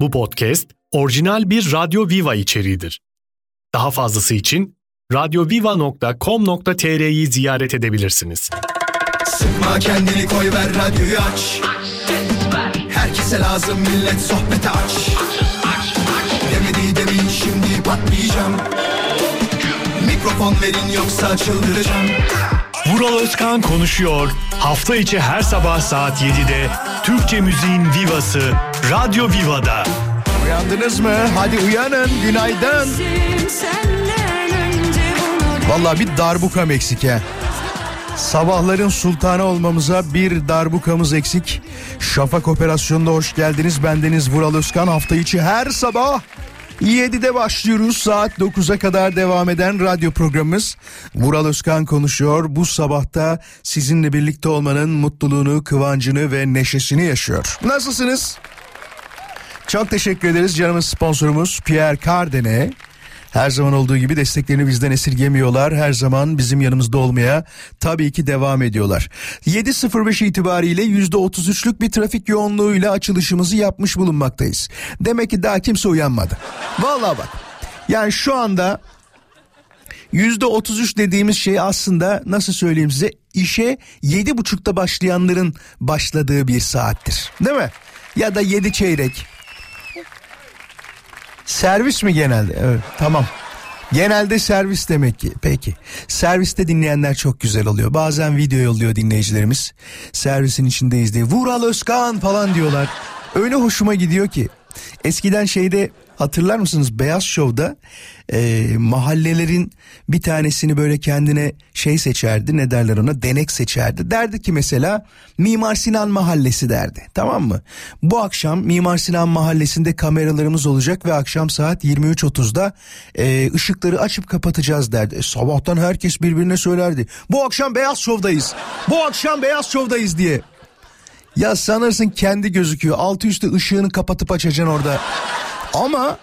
Bu podcast orijinal bir Radyo Viva içeriğidir. Daha fazlası için radyoviva.com.tr'yi ziyaret edebilirsiniz. Sıkma kendini koy ver radyoyu aç. Herkese lazım millet sohbete aç. Demedi demin şimdi patlayacağım. Mikrofon verin yoksa çıldıracağım. Vural Özkan konuşuyor. Hafta içi her sabah saat 7'de Türkçe müziğin vivası Radyo Viva'da. Uyandınız mı? Hadi uyanın. Günaydın. Vallahi bir darbukam eksik. Sabahların sultanı olmamıza bir darbukamız eksik. Şafak operasyonuna hoş geldiniz. Bendeniz Vural Özkan. Hafta içi her sabah 7'de başlıyoruz. Saat 9'a kadar devam eden radyo programımız Vural Özkan konuşuyor. Bu sabahta sizinle birlikte olmanın mutluluğunu, kıvancını ve neşesini yaşıyor. Nasılsınız? Çok teşekkür ederiz canımız sponsorumuz Pierre Cardin'e. Her zaman olduğu gibi desteklerini bizden esirgemiyorlar. Her zaman bizim yanımızda olmaya tabii ki devam ediyorlar. 7.05 itibariyle %33'lük bir trafik yoğunluğuyla açılışımızı yapmış bulunmaktayız. Demek ki daha kimse uyanmadı. Vallahi bak. Yani şu anda %33 dediğimiz şey aslında nasıl söyleyeyim size işe 7.30'da başlayanların başladığı bir saattir. Değil mi? Ya da 7 çeyrek Servis mi genelde? Evet tamam. Genelde servis demek ki. Peki. Serviste dinleyenler çok güzel oluyor. Bazen video yolluyor dinleyicilerimiz. Servisin içindeyiz diye. Vural Özkan falan diyorlar. Öyle hoşuma gidiyor ki. Eskiden şeyde hatırlar mısınız Beyaz Show'da e, mahallelerin bir tanesini böyle kendine şey seçerdi ne derler ona denek seçerdi. Derdi ki mesela Mimar Sinan Mahallesi derdi tamam mı? Bu akşam Mimar Sinan Mahallesi'nde kameralarımız olacak ve akşam saat 23.30'da e, ışıkları açıp kapatacağız derdi. E, sabahtan herkes birbirine söylerdi. Bu akşam Beyaz Show'dayız. Bu akşam Beyaz Show'dayız diye. Ya sanırsın kendi gözüküyor. Altı üstü ışığını kapatıp açacaksın orada. Ama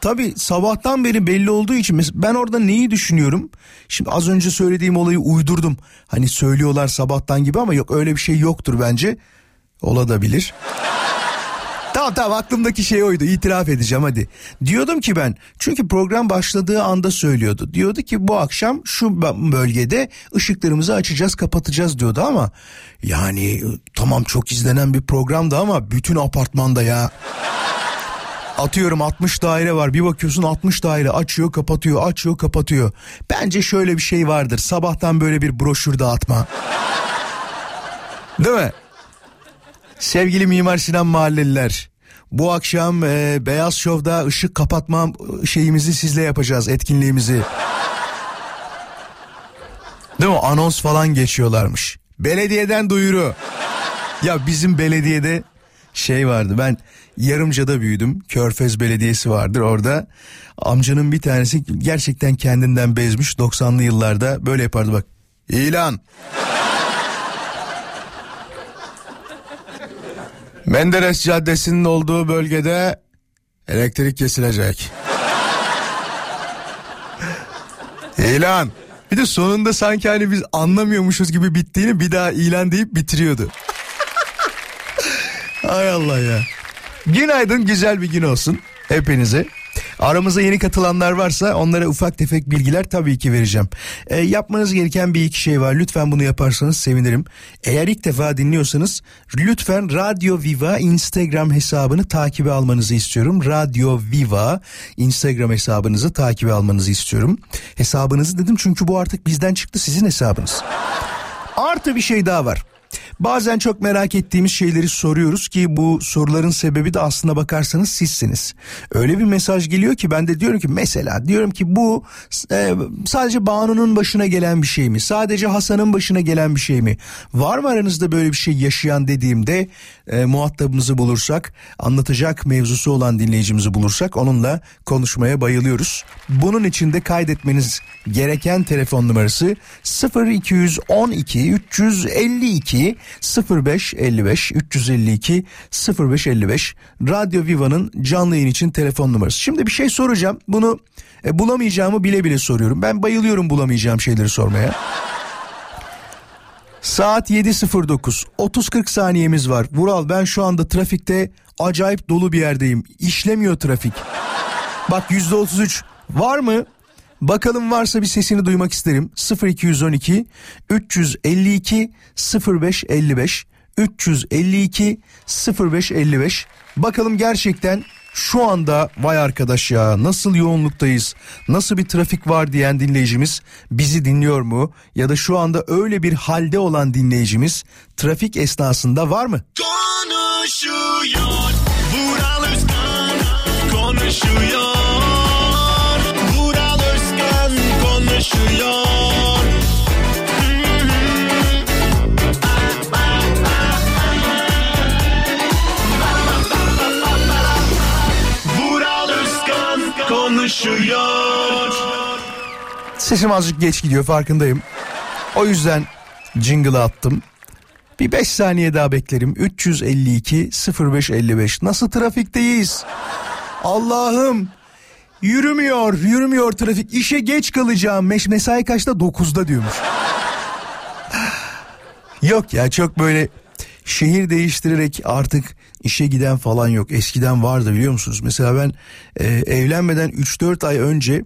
tabi sabahtan beri belli olduğu için ben orada neyi düşünüyorum? Şimdi az önce söylediğim olayı uydurdum. Hani söylüyorlar sabahtan gibi ama yok öyle bir şey yoktur bence. Ola da bilir. Tamam tamam aklımdaki şey oydu itiraf edeceğim hadi. Diyordum ki ben çünkü program başladığı anda söylüyordu. Diyordu ki bu akşam şu bölgede ışıklarımızı açacağız kapatacağız diyordu ama yani tamam çok izlenen bir programdı ama bütün apartmanda ya. Atıyorum 60 daire var bir bakıyorsun 60 daire açıyor kapatıyor açıyor kapatıyor. Bence şöyle bir şey vardır sabahtan böyle bir broşür dağıtma. Değil mi? Sevgili Mimar Sinan Mahalleliler bu akşam e, Beyaz Şov'da ışık kapatma şeyimizi sizle yapacağız etkinliğimizi. Değil mi? Anons falan geçiyorlarmış. Belediyeden duyuru. Ya bizim belediyede şey vardı ben Yarımca'da büyüdüm. Körfez Belediyesi vardır orada. Amcanın bir tanesi gerçekten kendinden bezmiş 90'lı yıllarda böyle yapardı bak. İlan. Menderes Caddesi'nin olduğu bölgede elektrik kesilecek. İlan. Bir de sonunda sanki hani biz anlamıyormuşuz gibi bittiğini bir daha ilan deyip bitiriyordu. Hay Allah ya. Günaydın güzel bir gün olsun hepinize. Aramıza yeni katılanlar varsa onlara ufak tefek bilgiler tabii ki vereceğim. E, yapmanız gereken bir iki şey var. Lütfen bunu yaparsanız sevinirim. Eğer ilk defa dinliyorsanız lütfen Radyo Viva Instagram hesabını takibe almanızı istiyorum. Radyo Viva Instagram hesabınızı takibe almanızı istiyorum. Hesabınızı dedim çünkü bu artık bizden çıktı sizin hesabınız. Artı bir şey daha var. Bazen çok merak ettiğimiz şeyleri soruyoruz ki bu soruların sebebi de aslına bakarsanız sizsiniz. Öyle bir mesaj geliyor ki ben de diyorum ki mesela diyorum ki bu e, sadece Banu'nun başına gelen bir şey mi? Sadece Hasan'ın başına gelen bir şey mi? Var mı aranızda böyle bir şey yaşayan dediğimde e, muhatabımızı bulursak anlatacak mevzusu olan dinleyicimizi bulursak onunla konuşmaya bayılıyoruz. Bunun için de kaydetmeniz gereken telefon numarası 0212 352 0555 352 0555 Radyo Viva'nın canlı yayın için telefon numarası. Şimdi bir şey soracağım. Bunu e, bulamayacağımı bile bile soruyorum. Ben bayılıyorum bulamayacağım şeyleri sormaya. Saat 7.09. 30-40 saniyemiz var. Vural ben şu anda trafikte acayip dolu bir yerdeyim. İşlemiyor trafik. Bak %33 var mı? Bakalım varsa bir sesini duymak isterim. 0212 352 0555 352 0555 Bakalım gerçekten şu anda vay arkadaş ya nasıl yoğunluktayız nasıl bir trafik var diyen dinleyicimiz bizi dinliyor mu ya da şu anda öyle bir halde olan dinleyicimiz trafik esnasında var mı? Konuşuyor Vural Özkan konuşuyor konuşuyor konuşuyor. Sesim azıcık geç gidiyor farkındayım. O yüzden jingle attım. Bir 5 saniye daha beklerim. 352 0555. Nasıl trafikteyiz? Allah'ım. Yürümüyor, yürümüyor trafik. İşe geç kalacağım. Mes mesai kaçta? 9'da diyormuş. Yok ya çok böyle şehir değiştirerek artık işe giden falan yok. Eskiden vardı biliyor musunuz? Mesela ben e, evlenmeden 3-4 ay önce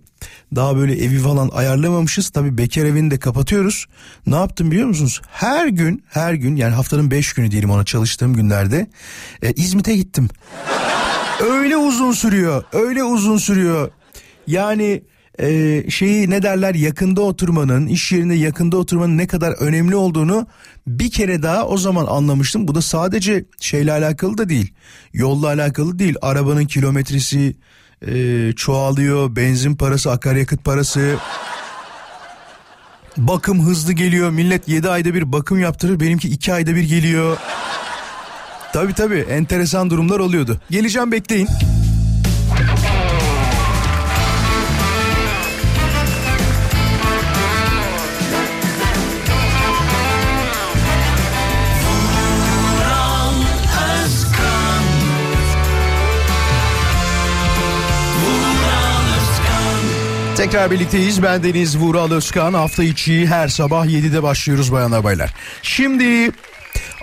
daha böyle evi falan ayarlamamışız. Tabii bekar evini de kapatıyoruz. Ne yaptım biliyor musunuz? Her gün her gün yani haftanın 5 günü diyelim ona çalıştığım günlerde e, İzmit'e gittim. Öyle uzun sürüyor. Öyle uzun sürüyor. Yani e, şeyi ne derler yakında oturmanın iş yerinde yakında oturmanın ne kadar önemli olduğunu bir kere daha o zaman anlamıştım. Bu da sadece şeyle alakalı da değil yolla alakalı değil arabanın kilometresi e, çoğalıyor benzin parası akaryakıt parası bakım hızlı geliyor millet 7 ayda bir bakım yaptırır benimki 2 ayda bir geliyor. Tabi tabi enteresan durumlar oluyordu. Geleceğim bekleyin. Tekrar birlikteyiz. Ben Deniz Vural Özkan. Hafta içi her sabah 7'de başlıyoruz bayanlar baylar. Şimdi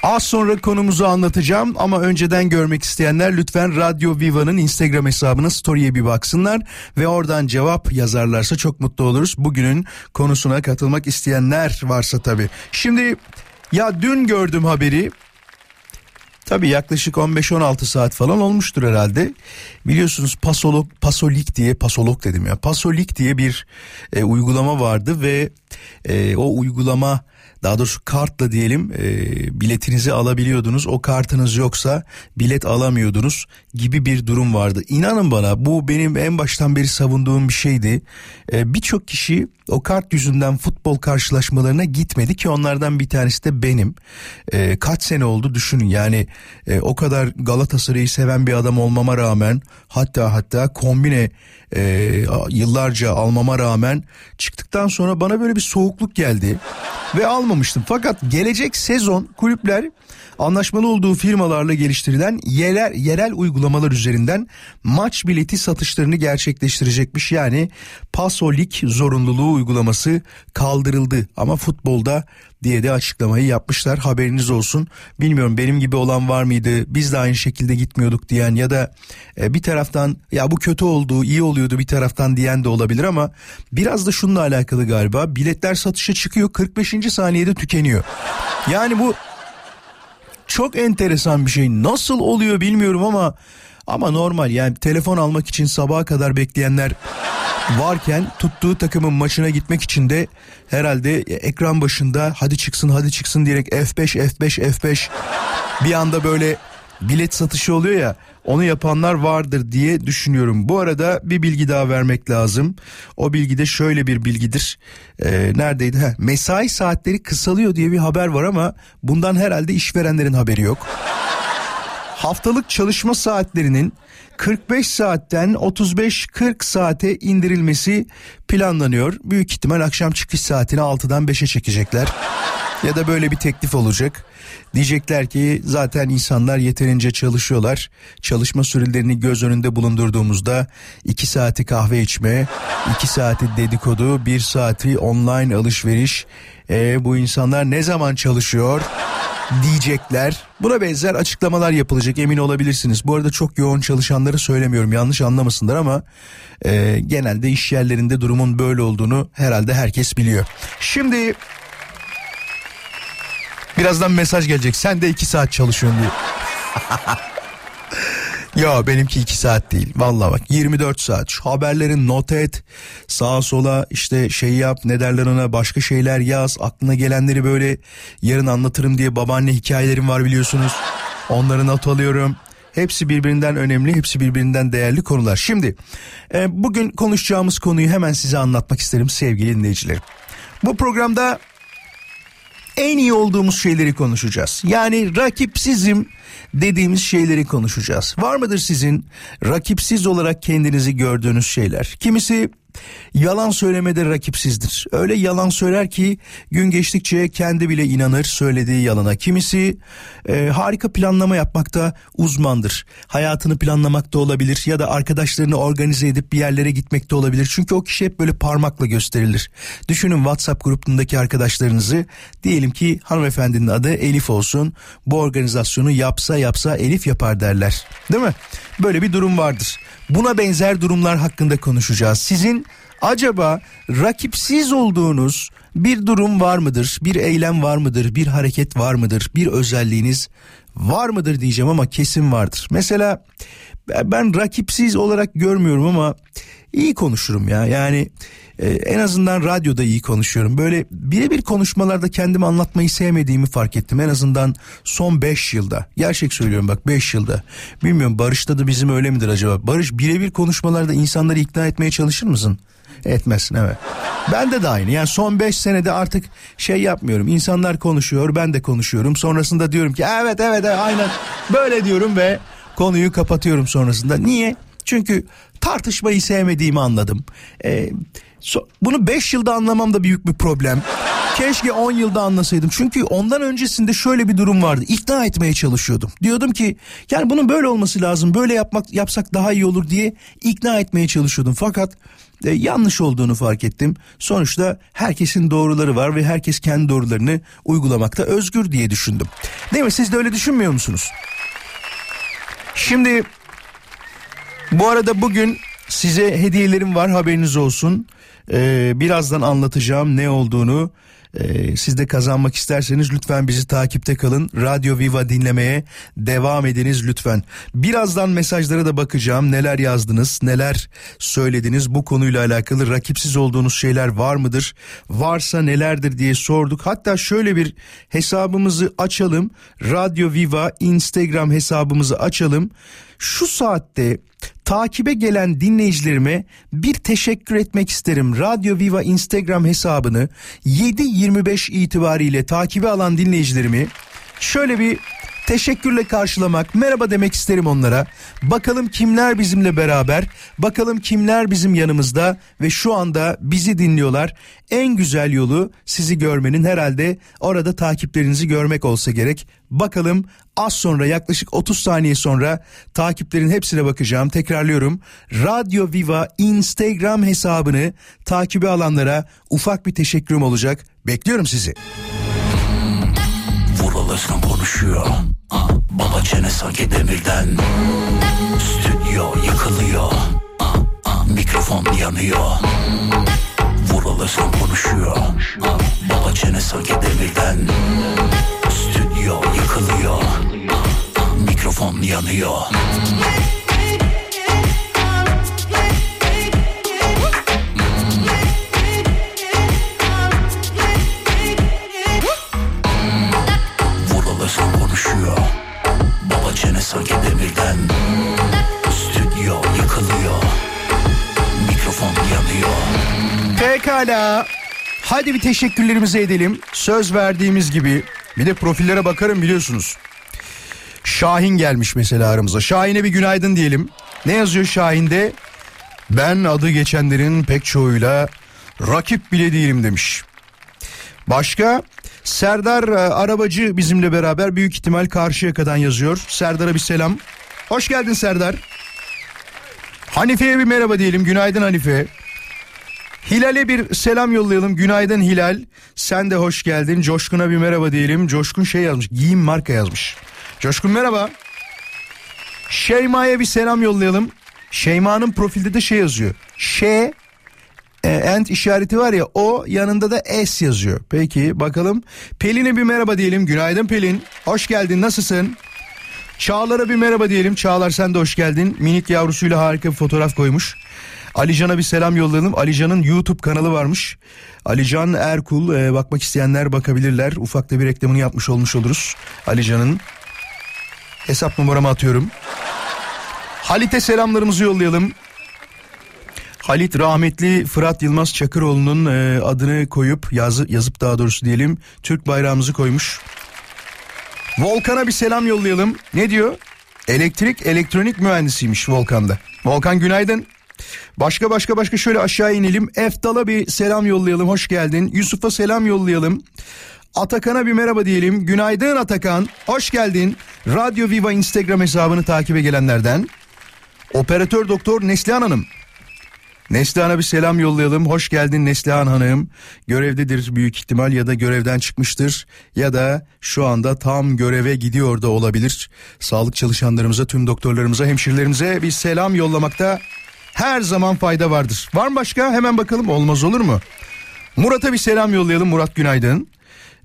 Az sonra konumuzu anlatacağım ama önceden görmek isteyenler lütfen Radyo Viva'nın Instagram hesabına story'e bir baksınlar ve oradan cevap yazarlarsa çok mutlu oluruz. Bugünün konusuna katılmak isteyenler varsa tabii. Şimdi ya dün gördüm haberi Tabii yaklaşık 15-16 saat falan olmuştur herhalde. Biliyorsunuz Pasolog, Pasolik diye, Pasolog dedim ya, Pasolik diye bir e, uygulama vardı ve e, o uygulama daha doğrusu kartla diyelim e, biletinizi alabiliyordunuz. O kartınız yoksa bilet alamıyordunuz gibi bir durum vardı. İnanın bana bu benim en baştan beri savunduğum bir şeydi. E, Birçok kişi o kart yüzünden futbol karşılaşmalarına gitmedi ki onlardan bir tanesi de benim. E, kaç sene oldu düşünün yani e, o kadar Galatasaray'ı seven bir adam olmama rağmen hatta hatta kombine e, yıllarca almama rağmen çıktıktan sonra bana böyle bir soğukluk geldi ve almamıştım. Fakat gelecek sezon kulüpler anlaşmalı olduğu firmalarla geliştirilen yerel, yerel uygulamalar üzerinden maç bileti satışlarını gerçekleştirecekmiş. Yani pasolik zorunluluğu uygulaması kaldırıldı ama futbolda diye de açıklamayı yapmışlar. Haberiniz olsun. Bilmiyorum benim gibi olan var mıydı? Biz de aynı şekilde gitmiyorduk diyen ya da e, bir taraftan ya bu kötü oldu, iyi oluyordu bir taraftan diyen de olabilir ama biraz da şununla alakalı galiba. Biletler satışa çıkıyor 45. saniyede tükeniyor. Yani bu çok enteresan bir şey. Nasıl oluyor bilmiyorum ama ama normal yani telefon almak için sabaha kadar bekleyenler varken tuttuğu takımın maçına gitmek için de herhalde ekran başında hadi çıksın hadi çıksın diyerek F5 F5 F5 bir anda böyle bilet satışı oluyor ya onu yapanlar vardır diye düşünüyorum. Bu arada bir bilgi daha vermek lazım. O bilgi de şöyle bir bilgidir. Ee, neredeydi? Heh, mesai saatleri kısalıyor diye bir haber var ama bundan herhalde işverenlerin haberi yok. Haftalık çalışma saatlerinin 45 saatten 35-40 saate indirilmesi planlanıyor. Büyük ihtimal akşam çıkış saatini 6'dan 5'e çekecekler. Ya da böyle bir teklif olacak. Diyecekler ki zaten insanlar yeterince çalışıyorlar. Çalışma sürelerini göz önünde bulundurduğumuzda iki saati kahve içme, iki saati dedikodu, bir saati online alışveriş. E, bu insanlar ne zaman çalışıyor? diyecekler. Buna benzer açıklamalar yapılacak emin olabilirsiniz. Bu arada çok yoğun çalışanları söylemiyorum yanlış anlamasınlar ama e, genelde iş yerlerinde durumun böyle olduğunu herhalde herkes biliyor. Şimdi birazdan mesaj gelecek sen de iki saat çalışıyorsun diye. Ya benimki 2 saat değil. Vallahi bak 24 saat. Şu haberlerin not et. Sağa sola işte şey yap ne derler ona başka şeyler yaz. Aklına gelenleri böyle yarın anlatırım diye babaanne hikayelerim var biliyorsunuz. Onları not alıyorum. Hepsi birbirinden önemli, hepsi birbirinden değerli konular. Şimdi e, bugün konuşacağımız konuyu hemen size anlatmak isterim sevgili dinleyicilerim. Bu programda en iyi olduğumuz şeyleri konuşacağız. Yani rakipsizim dediğimiz şeyleri konuşacağız. Var mıdır sizin rakipsiz olarak kendinizi gördüğünüz şeyler? Kimisi Yalan söylemede rakipsizdir. Öyle yalan söyler ki gün geçtikçe kendi bile inanır söylediği yalana. Kimisi e, harika planlama yapmakta uzmandır. Hayatını planlamakta olabilir ya da arkadaşlarını organize edip bir yerlere gitmekte olabilir. Çünkü o kişi hep böyle parmakla gösterilir. Düşünün WhatsApp grubundaki arkadaşlarınızı diyelim ki hanımefendinin adı Elif olsun. Bu organizasyonu yapsa yapsa Elif yapar derler. Değil mi? Böyle bir durum vardır. Buna benzer durumlar hakkında konuşacağız. Sizin acaba rakipsiz olduğunuz bir durum var mıdır? Bir eylem var mıdır? Bir hareket var mıdır? Bir özelliğiniz var mıdır diyeceğim ama kesin vardır. Mesela ben rakipsiz olarak görmüyorum ama iyi konuşurum ya. Yani e, en azından radyoda iyi konuşuyorum. Böyle birebir konuşmalarda kendimi anlatmayı sevmediğimi fark ettim. En azından son 5 yılda. Gerçek söylüyorum bak 5 yılda. Bilmiyorum Barış'ta da bizim öyle midir acaba? Barış birebir konuşmalarda insanları ikna etmeye çalışır mısın? Etmezsin evet. Ben de de aynı. Yani son 5 senede artık şey yapmıyorum. İnsanlar konuşuyor, ben de konuşuyorum. Sonrasında diyorum ki evet evet, evet aynen böyle diyorum ve konuyu kapatıyorum sonrasında. Niye? Çünkü tartışmayı sevmediğimi anladım. Ee, bunu 5 yılda anlamam da büyük bir problem. Keşke 10 yılda anlasaydım. Çünkü ondan öncesinde şöyle bir durum vardı. İkna etmeye çalışıyordum. Diyordum ki yani bunun böyle olması lazım. Böyle yapmak yapsak daha iyi olur diye ikna etmeye çalışıyordum. Fakat e, yanlış olduğunu fark ettim. Sonuçta herkesin doğruları var ve herkes kendi doğrularını uygulamakta özgür diye düşündüm. Değil mi? Siz de öyle düşünmüyor musunuz? Şimdi bu arada bugün size hediyelerim var haberiniz olsun. Ee, birazdan anlatacağım ne olduğunu. Ee, siz de kazanmak isterseniz lütfen bizi takipte kalın. Radyo Viva dinlemeye devam ediniz lütfen. Birazdan mesajlara da bakacağım. Neler yazdınız, neler söylediniz bu konuyla alakalı rakipsiz olduğunuz şeyler var mıdır? Varsa nelerdir diye sorduk. Hatta şöyle bir hesabımızı açalım. Radyo Viva Instagram hesabımızı açalım. Şu saatte takibe gelen dinleyicilerime bir teşekkür etmek isterim. Radyo Viva Instagram hesabını 7.25 itibariyle takibe alan dinleyicilerimi şöyle bir teşekkürle karşılamak, merhaba demek isterim onlara. Bakalım kimler bizimle beraber, bakalım kimler bizim yanımızda ve şu anda bizi dinliyorlar. En güzel yolu sizi görmenin herhalde orada takiplerinizi görmek olsa gerek. Bakalım az sonra yaklaşık 30 saniye sonra takiplerin hepsine bakacağım. Tekrarlıyorum. Radyo Viva Instagram hesabını takibe alanlara ufak bir teşekkürüm olacak. Bekliyorum sizi. Vural Özkan konuşuyor Baba çene sanki demirden Stüdyo yıkılıyor. Mikrofon yanıyor. Vural Özkan konuşuyor. Baba çene sanki demirden Stüdyo yıkılıyor. Mikrofon yanıyor Pekala. Hadi bir teşekkürlerimizi edelim. Söz verdiğimiz gibi. Bir de profillere bakarım biliyorsunuz. Şahin gelmiş mesela aramıza. Şahin'e bir günaydın diyelim. Ne yazıyor Şahin'de? Ben adı geçenlerin pek çoğuyla rakip bile değilim demiş. Başka Serdar e, Arabacı bizimle beraber büyük ihtimal Karşıyaka'dan yazıyor. Serdar'a bir selam. Hoş geldin Serdar. Hanife'ye bir merhaba diyelim. Günaydın Hanife. Hilal'e bir selam yollayalım. Günaydın Hilal. Sen de hoş geldin. Coşkun'a bir merhaba diyelim. Coşkun şey yazmış. Giyim marka yazmış. Coşkun merhaba. Şeyma'ya bir selam yollayalım. Şeyma'nın profilde de şey yazıyor. Ş e, end işareti var ya o yanında da S yazıyor. Peki bakalım. Pelin'e bir merhaba diyelim. Günaydın Pelin. Hoş geldin. Nasılsın? Çağlar'a bir merhaba diyelim. Çağlar sen de hoş geldin. Minik yavrusuyla harika bir fotoğraf koymuş. Alican'a bir selam yollayalım. Alican'ın YouTube kanalı varmış. Alican Erkul e, bakmak isteyenler bakabilirler. Ufak da bir reklamını yapmış olmuş oluruz. Alican'ın hesap numaramı atıyorum. Halit'e selamlarımızı yollayalım. Halit rahmetli Fırat Yılmaz Çakıroğlu'nun e, adını koyup yazı, yazıp daha doğrusu diyelim Türk bayrağımızı koymuş. Volkan'a bir selam yollayalım. Ne diyor? Elektrik elektronik mühendisiymiş Volkan'da. Volkan günaydın. Başka başka başka şöyle aşağı inelim. Eftal'a bir selam yollayalım. Hoş geldin. Yusuf'a selam yollayalım. Atakan'a bir merhaba diyelim. Günaydın Atakan. Hoş geldin. Radyo Viva Instagram hesabını takibe gelenlerden. Operatör Doktor Neslihan Hanım. Neslihan'a bir selam yollayalım. Hoş geldin Neslihan Hanım. Görevdedir büyük ihtimal ya da görevden çıkmıştır ya da şu anda tam göreve gidiyor da olabilir. Sağlık çalışanlarımıza, tüm doktorlarımıza, hemşirelerimize bir selam yollamakta her zaman fayda vardır. Var mı başka? Hemen bakalım olmaz olur mu? Murat'a bir selam yollayalım. Murat günaydın.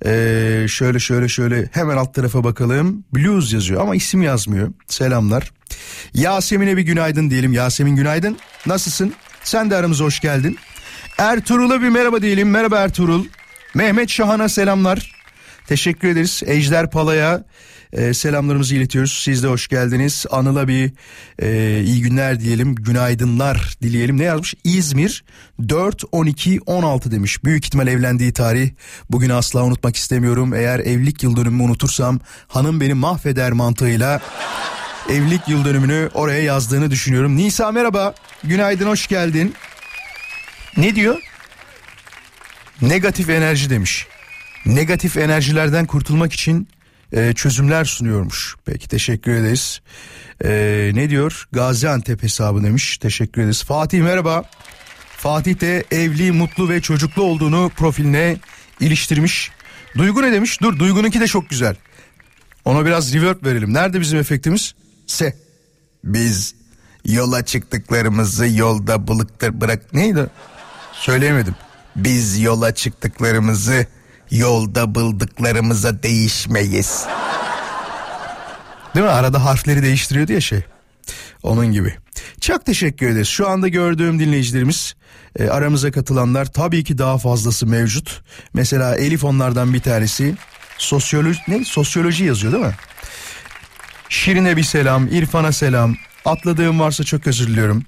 Ee, şöyle şöyle şöyle hemen alt tarafa bakalım. Blues yazıyor ama isim yazmıyor. Selamlar. Yasemin'e bir günaydın diyelim. Yasemin günaydın. Nasılsın? Sen de aramıza hoş geldin. Ertuğrul'a bir merhaba diyelim. Merhaba Ertuğrul. Mehmet Şahan'a selamlar. Teşekkür ederiz. Ejder Pala'ya e, selamlarımızı iletiyoruz. Siz de hoş geldiniz. Anıl'a bir e, iyi günler diyelim. Günaydınlar dileyelim. Ne yazmış? İzmir 4 12 16 demiş. Büyük ihtimal evlendiği tarih. Bugün asla unutmak istemiyorum. Eğer evlilik yıl dönümümü unutursam hanım beni mahveder mantığıyla evlilik yıl dönümünü oraya yazdığını düşünüyorum. Nisa merhaba. Günaydın hoş geldin. Ne diyor? Negatif enerji demiş. Negatif enerjilerden kurtulmak için e, çözümler sunuyormuş. Peki teşekkür ederiz. E, ne diyor? Gaziantep hesabı demiş. Teşekkür ederiz. Fatih merhaba. Fatih de evli, mutlu ve çocuklu olduğunu profiline iliştirmiş. Duygu ne demiş? Dur Duygu'nunki de çok güzel. Ona biraz reverb verelim. Nerede bizim efektimiz? Se. Biz yola çıktıklarımızı yolda bılıktır bırak. Neydi? Söyleyemedim. Biz yola çıktıklarımızı yolda buldıklarımıza değişmeyiz. Değil mi? Arada harfleri değiştiriyordu ya şey. Onun gibi. Çok teşekkür ederiz. Şu anda gördüğüm dinleyicilerimiz e, aramıza katılanlar tabii ki daha fazlası mevcut. Mesela Elif onlardan bir tanesi. Sosyoloji ne? Sosyoloji yazıyor değil mi? Şirin'e bir selam, İrfan'a selam. Atladığım varsa çok özür diliyorum.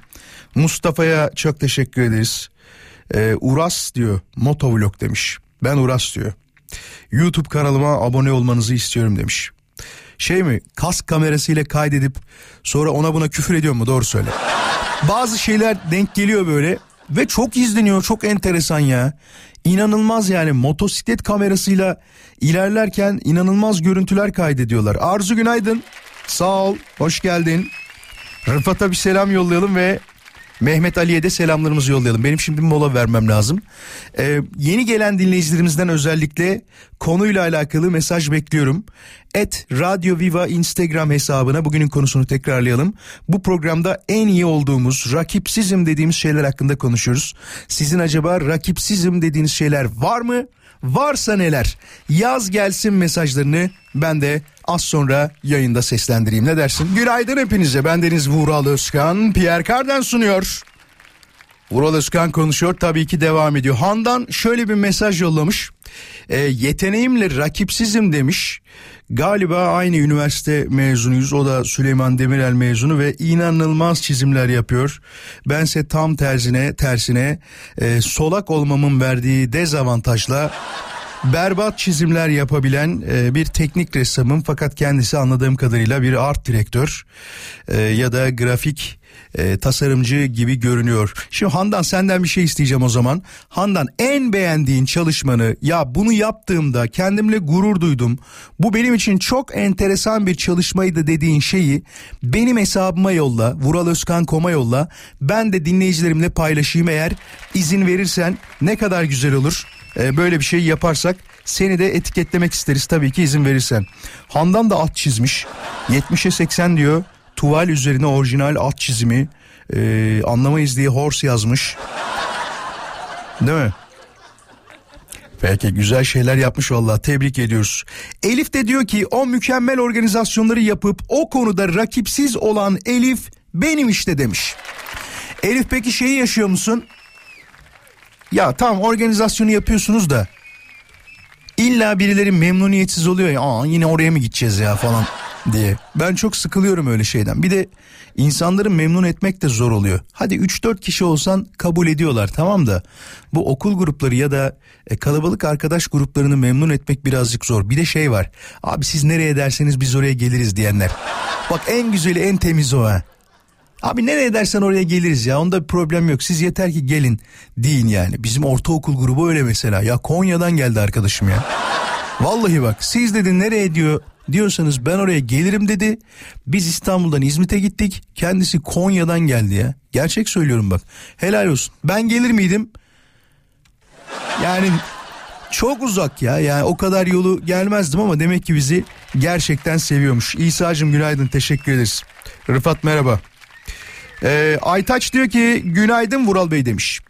Mustafa'ya çok teşekkür ederiz. Ee, Uras diyor, motovlog demiş. Ben Uras diyor. YouTube kanalıma abone olmanızı istiyorum demiş. Şey mi kask kamerasıyla kaydedip sonra ona buna küfür ediyor mu doğru söyle. Bazı şeyler denk geliyor böyle ve çok izleniyor çok enteresan ya. İnanılmaz yani motosiklet kamerasıyla ilerlerken inanılmaz görüntüler kaydediyorlar. Arzu günaydın. Sağ ol, hoş geldin. Rıfat'a bir selam yollayalım ve Mehmet Ali'ye de selamlarımızı yollayalım. Benim şimdi bir mola vermem lazım. Ee, yeni gelen dinleyicilerimizden özellikle konuyla alakalı mesaj bekliyorum. Et Radio Viva Instagram hesabına bugünün konusunu tekrarlayalım. Bu programda en iyi olduğumuz rakipsizim dediğimiz şeyler hakkında konuşuyoruz. Sizin acaba rakipsizim dediğiniz şeyler var mı? Varsa neler? Yaz gelsin mesajlarını ben de az sonra yayında seslendireyim ne dersin? Günaydın hepinize ben Deniz Vural Özkan Pierre Karden sunuyor. Vural Özkan konuşuyor tabii ki devam ediyor. Handan şöyle bir mesaj yollamış. E, yeteneğimle rakipsizim demiş. Galiba aynı üniversite mezunuyuz. O da Süleyman Demirel mezunu ve inanılmaz çizimler yapıyor. Bense tam tersine tersine e, solak olmamın verdiği dezavantajla berbat çizimler yapabilen e, bir teknik ressamım fakat kendisi anladığım kadarıyla bir art direktör e, ya da grafik e, tasarımcı gibi görünüyor. Şimdi Handan senden bir şey isteyeceğim o zaman. Handan en beğendiğin çalışmanı ya bunu yaptığımda kendimle gurur duydum. Bu benim için çok enteresan bir çalışmaydı dediğin şeyi benim hesabıma yolla. Vuralözkan.com'a yolla. Ben de dinleyicilerimle paylaşayım eğer izin verirsen ne kadar güzel olur. E, böyle bir şey yaparsak seni de etiketlemek isteriz tabii ki izin verirsen. Handan da at çizmiş. 70'e 80 diyor. Tuval üzerine orijinal at çizimi. Ee, anlamayız diye horse yazmış. Değil mi? Peki güzel şeyler yapmış valla tebrik ediyoruz. Elif de diyor ki o mükemmel organizasyonları yapıp o konuda rakipsiz olan Elif benim işte demiş. Elif peki şeyi yaşıyor musun? Ya tamam organizasyonu yapıyorsunuz da illa birileri memnuniyetsiz oluyor ya Aa, yine oraya mı gideceğiz ya falan diye. Ben çok sıkılıyorum öyle şeyden. Bir de insanları memnun etmek de zor oluyor. Hadi 3-4 kişi olsan kabul ediyorlar tamam da bu okul grupları ya da e, kalabalık arkadaş gruplarını memnun etmek birazcık zor. Bir de şey var. Abi siz nereye derseniz biz oraya geliriz diyenler. Bak en güzeli en temiz o ha. Abi nereye dersen oraya geliriz ya onda bir problem yok siz yeter ki gelin deyin yani. Bizim ortaokul grubu öyle mesela ya Konya'dan geldi arkadaşım ya. Vallahi bak siz dedi nereye diyor diyorsanız ben oraya gelirim dedi. Biz İstanbul'dan İzmit'e gittik kendisi Konya'dan geldi ya. Gerçek söylüyorum bak helal olsun ben gelir miydim? Yani çok uzak ya yani o kadar yolu gelmezdim ama demek ki bizi gerçekten seviyormuş. İsa'cığım günaydın teşekkür ederiz. Rıfat merhaba. Ee, Aytaç diyor ki günaydın Vural Bey demiş.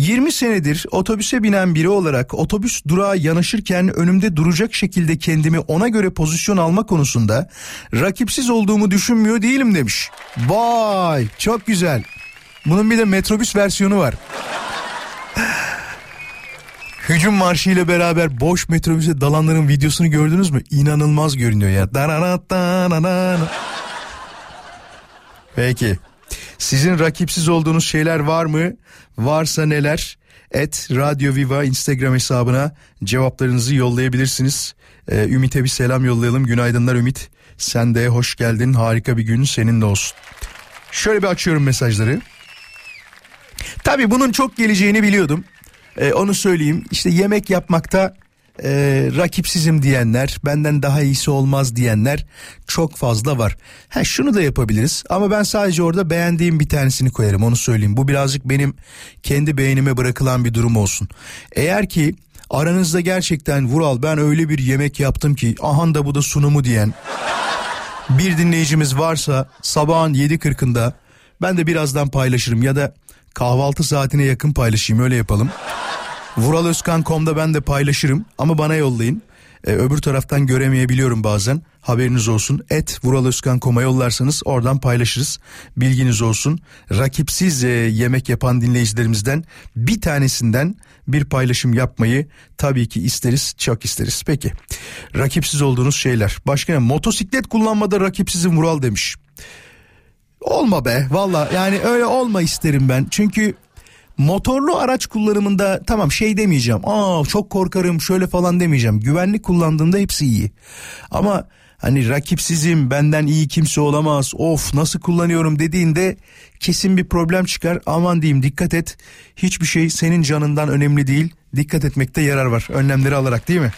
20 senedir otobüse binen biri olarak otobüs durağa yanaşırken önümde duracak şekilde kendimi ona göre pozisyon alma konusunda rakipsiz olduğumu düşünmüyor değilim demiş. Vay çok güzel. Bunun bir de metrobüs versiyonu var. Hücum marşı ile beraber boş metrobüse dalanların videosunu gördünüz mü? İnanılmaz görünüyor ya. Peki. Sizin rakipsiz olduğunuz şeyler var mı? Varsa neler? Et Radyo Viva Instagram hesabına cevaplarınızı yollayabilirsiniz. Ee, Ümit'e bir selam yollayalım. Günaydınlar Ümit. Sen de hoş geldin. Harika bir gün senin de olsun. Şöyle bir açıyorum mesajları. Tabii bunun çok geleceğini biliyordum. Ee, onu söyleyeyim. İşte yemek yapmakta e, rakipsizim diyenler, benden daha iyisi olmaz diyenler çok fazla var. Ha şunu da yapabiliriz ama ben sadece orada beğendiğim bir tanesini koyarım onu söyleyeyim. Bu birazcık benim kendi beğenime bırakılan bir durum olsun. Eğer ki aranızda gerçekten Vural ben öyle bir yemek yaptım ki ahan da bu da sunumu diyen bir dinleyicimiz varsa sabahın 7.40'ında ben de birazdan paylaşırım ya da kahvaltı saatine yakın paylaşayım öyle yapalım. Vuralözkan.com'da ben de paylaşırım ama bana yollayın. Ee, öbür taraftan göremeyebiliyorum bazen. Haberiniz olsun. Et vuralözkan.com'a yollarsanız oradan paylaşırız. Bilginiz olsun. Rakipsiz e, yemek yapan dinleyicilerimizden bir tanesinden bir paylaşım yapmayı tabii ki isteriz. Çok isteriz. Peki. Rakipsiz olduğunuz şeyler. Başka ne? Motosiklet kullanmada rakipsizim Vural demiş. Olma be valla yani öyle olma isterim ben. Çünkü motorlu araç kullanımında tamam şey demeyeceğim. Aa çok korkarım şöyle falan demeyeceğim. Güvenlik kullandığında hepsi iyi. Ama hani rakipsizim benden iyi kimse olamaz of nasıl kullanıyorum dediğinde kesin bir problem çıkar aman diyeyim dikkat et hiçbir şey senin canından önemli değil dikkat etmekte yarar var önlemleri alarak değil mi?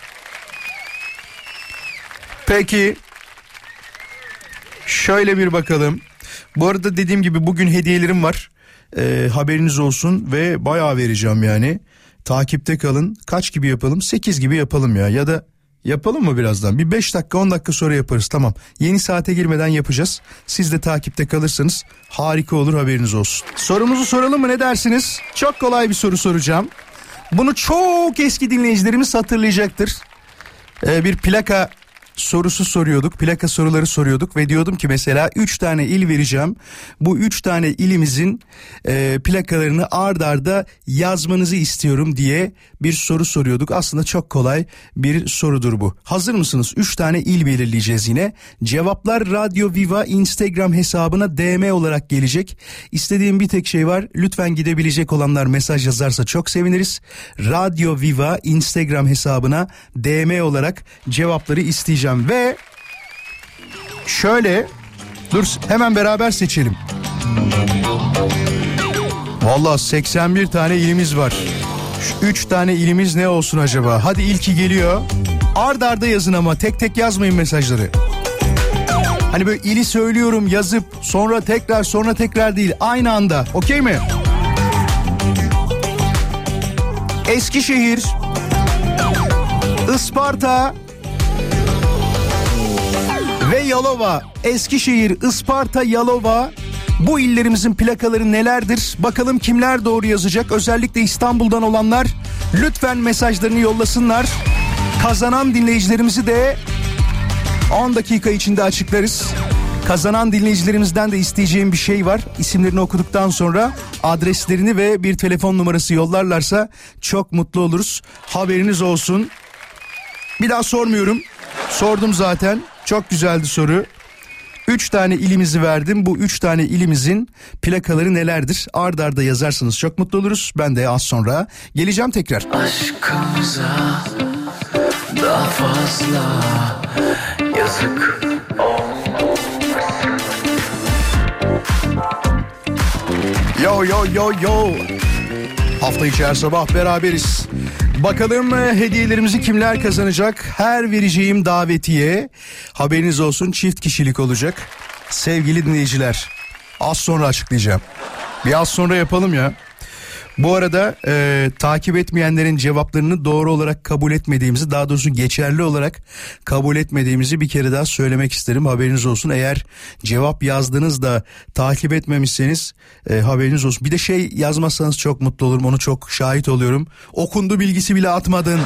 Peki şöyle bir bakalım bu arada dediğim gibi bugün hediyelerim var e, haberiniz olsun ve bayağı vereceğim yani. Takipte kalın. Kaç gibi yapalım? 8 gibi yapalım ya. Ya da yapalım mı birazdan? Bir 5 dakika 10 dakika sonra yaparız tamam. Yeni saate girmeden yapacağız. Siz de takipte kalırsanız harika olur haberiniz olsun. Sorumuzu soralım mı ne dersiniz? Çok kolay bir soru soracağım. Bunu çok eski dinleyicilerimiz hatırlayacaktır. Ee, bir plaka sorusu soruyorduk. Plaka soruları soruyorduk ve diyordum ki mesela 3 tane il vereceğim. Bu 3 tane ilimizin e, plakalarını ard arda yazmanızı istiyorum diye bir soru soruyorduk. Aslında çok kolay bir sorudur bu. Hazır mısınız? 3 tane il belirleyeceğiz yine. Cevaplar Radyo Viva Instagram hesabına DM olarak gelecek. İstediğim bir tek şey var. Lütfen gidebilecek olanlar mesaj yazarsa çok seviniriz. Radyo Viva Instagram hesabına DM olarak cevapları isteyeceğim ve şöyle dur hemen beraber seçelim. Valla 81 tane ilimiz var. 3 tane ilimiz ne olsun acaba? Hadi ilki geliyor. Ard arda yazın ama tek tek yazmayın mesajları. Hani böyle ili söylüyorum yazıp sonra tekrar sonra tekrar değil aynı anda okey mi? Eskişehir, Isparta ve Yalova. Eskişehir, Isparta, Yalova bu illerimizin plakaları nelerdir? Bakalım kimler doğru yazacak? Özellikle İstanbul'dan olanlar lütfen mesajlarını yollasınlar. Kazanan dinleyicilerimizi de 10 dakika içinde açıklarız. Kazanan dinleyicilerimizden de isteyeceğim bir şey var. İsimlerini okuduktan sonra adreslerini ve bir telefon numarası yollarlarsa çok mutlu oluruz. Haberiniz olsun. Bir daha sormuyorum. Sordum zaten. Çok güzeldi soru. Üç tane ilimizi verdim. Bu üç tane ilimizin plakaları nelerdir? Ard arda yazarsınız çok mutlu oluruz. Ben de az sonra geleceğim tekrar. Aşkımıza daha fazla yazık Yo yo yo yo. Hafta içi her sabah beraberiz. Bakalım e, hediyelerimizi kimler kazanacak? Her vereceğim davetiye haberiniz olsun çift kişilik olacak. Sevgili dinleyiciler az sonra açıklayacağım. Bir az sonra yapalım ya. Bu arada e, takip etmeyenlerin cevaplarını doğru olarak kabul etmediğimizi daha doğrusu geçerli olarak kabul etmediğimizi bir kere daha söylemek isterim haberiniz olsun. Eğer cevap yazdınız da takip etmemişseniz e, haberiniz olsun. Bir de şey yazmazsanız çok mutlu olurum onu çok şahit oluyorum. Okundu bilgisi bile atmadın.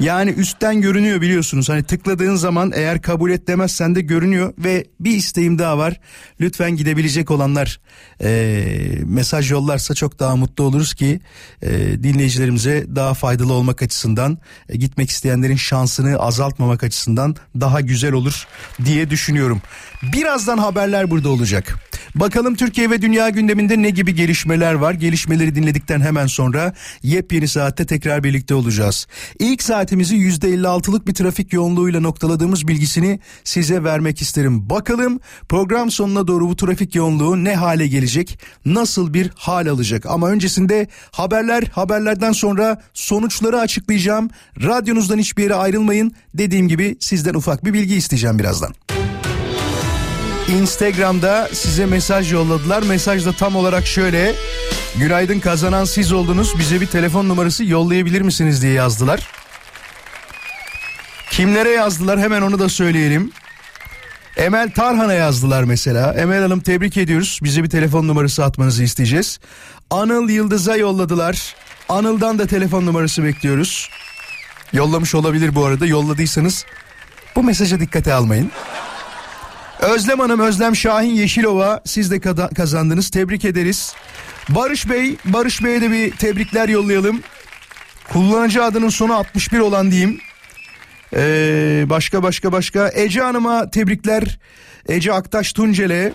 Yani üstten görünüyor biliyorsunuz. Hani tıkladığın zaman eğer kabul et demezsen de görünüyor ve bir isteğim daha var. Lütfen gidebilecek olanlar e, mesaj yollarsa çok daha mutlu oluruz ki e, dinleyicilerimize daha faydalı olmak açısından e, gitmek isteyenlerin şansını azaltmamak açısından daha güzel olur diye düşünüyorum. Birazdan haberler burada olacak. Bakalım Türkiye ve dünya gündeminde ne gibi gelişmeler var? Gelişmeleri dinledikten hemen sonra yepyeni saatte tekrar birlikte olacağız. İlk saatimizi %56'lık bir trafik yoğunluğuyla noktaladığımız bilgisini size vermek isterim. Bakalım program sonuna doğru bu trafik yoğunluğu ne hale gelecek? Nasıl bir hal alacak? Ama öncesinde haberler, haberlerden sonra sonuçları açıklayacağım. Radyonuzdan hiçbir yere ayrılmayın. Dediğim gibi sizden ufak bir bilgi isteyeceğim birazdan. Instagram'da size mesaj yolladılar. Mesaj da tam olarak şöyle. Günaydın kazanan siz oldunuz. Bize bir telefon numarası yollayabilir misiniz diye yazdılar. Kimlere yazdılar hemen onu da söyleyelim. Emel Tarhan'a yazdılar mesela. Emel Hanım tebrik ediyoruz. Bize bir telefon numarası atmanızı isteyeceğiz. Anıl Yıldız'a yolladılar. Anıl'dan da telefon numarası bekliyoruz. Yollamış olabilir bu arada. Yolladıysanız bu mesaja dikkate almayın. Özlem Hanım, Özlem Şahin Yeşilova siz de kazandınız. Tebrik ederiz. Barış Bey, Barış Bey'e de bir tebrikler yollayalım. Kullanıcı adının sonu 61 olan diyeyim. Ee, başka başka başka. Ece Hanım'a tebrikler. Ece Aktaş Tuncel'e.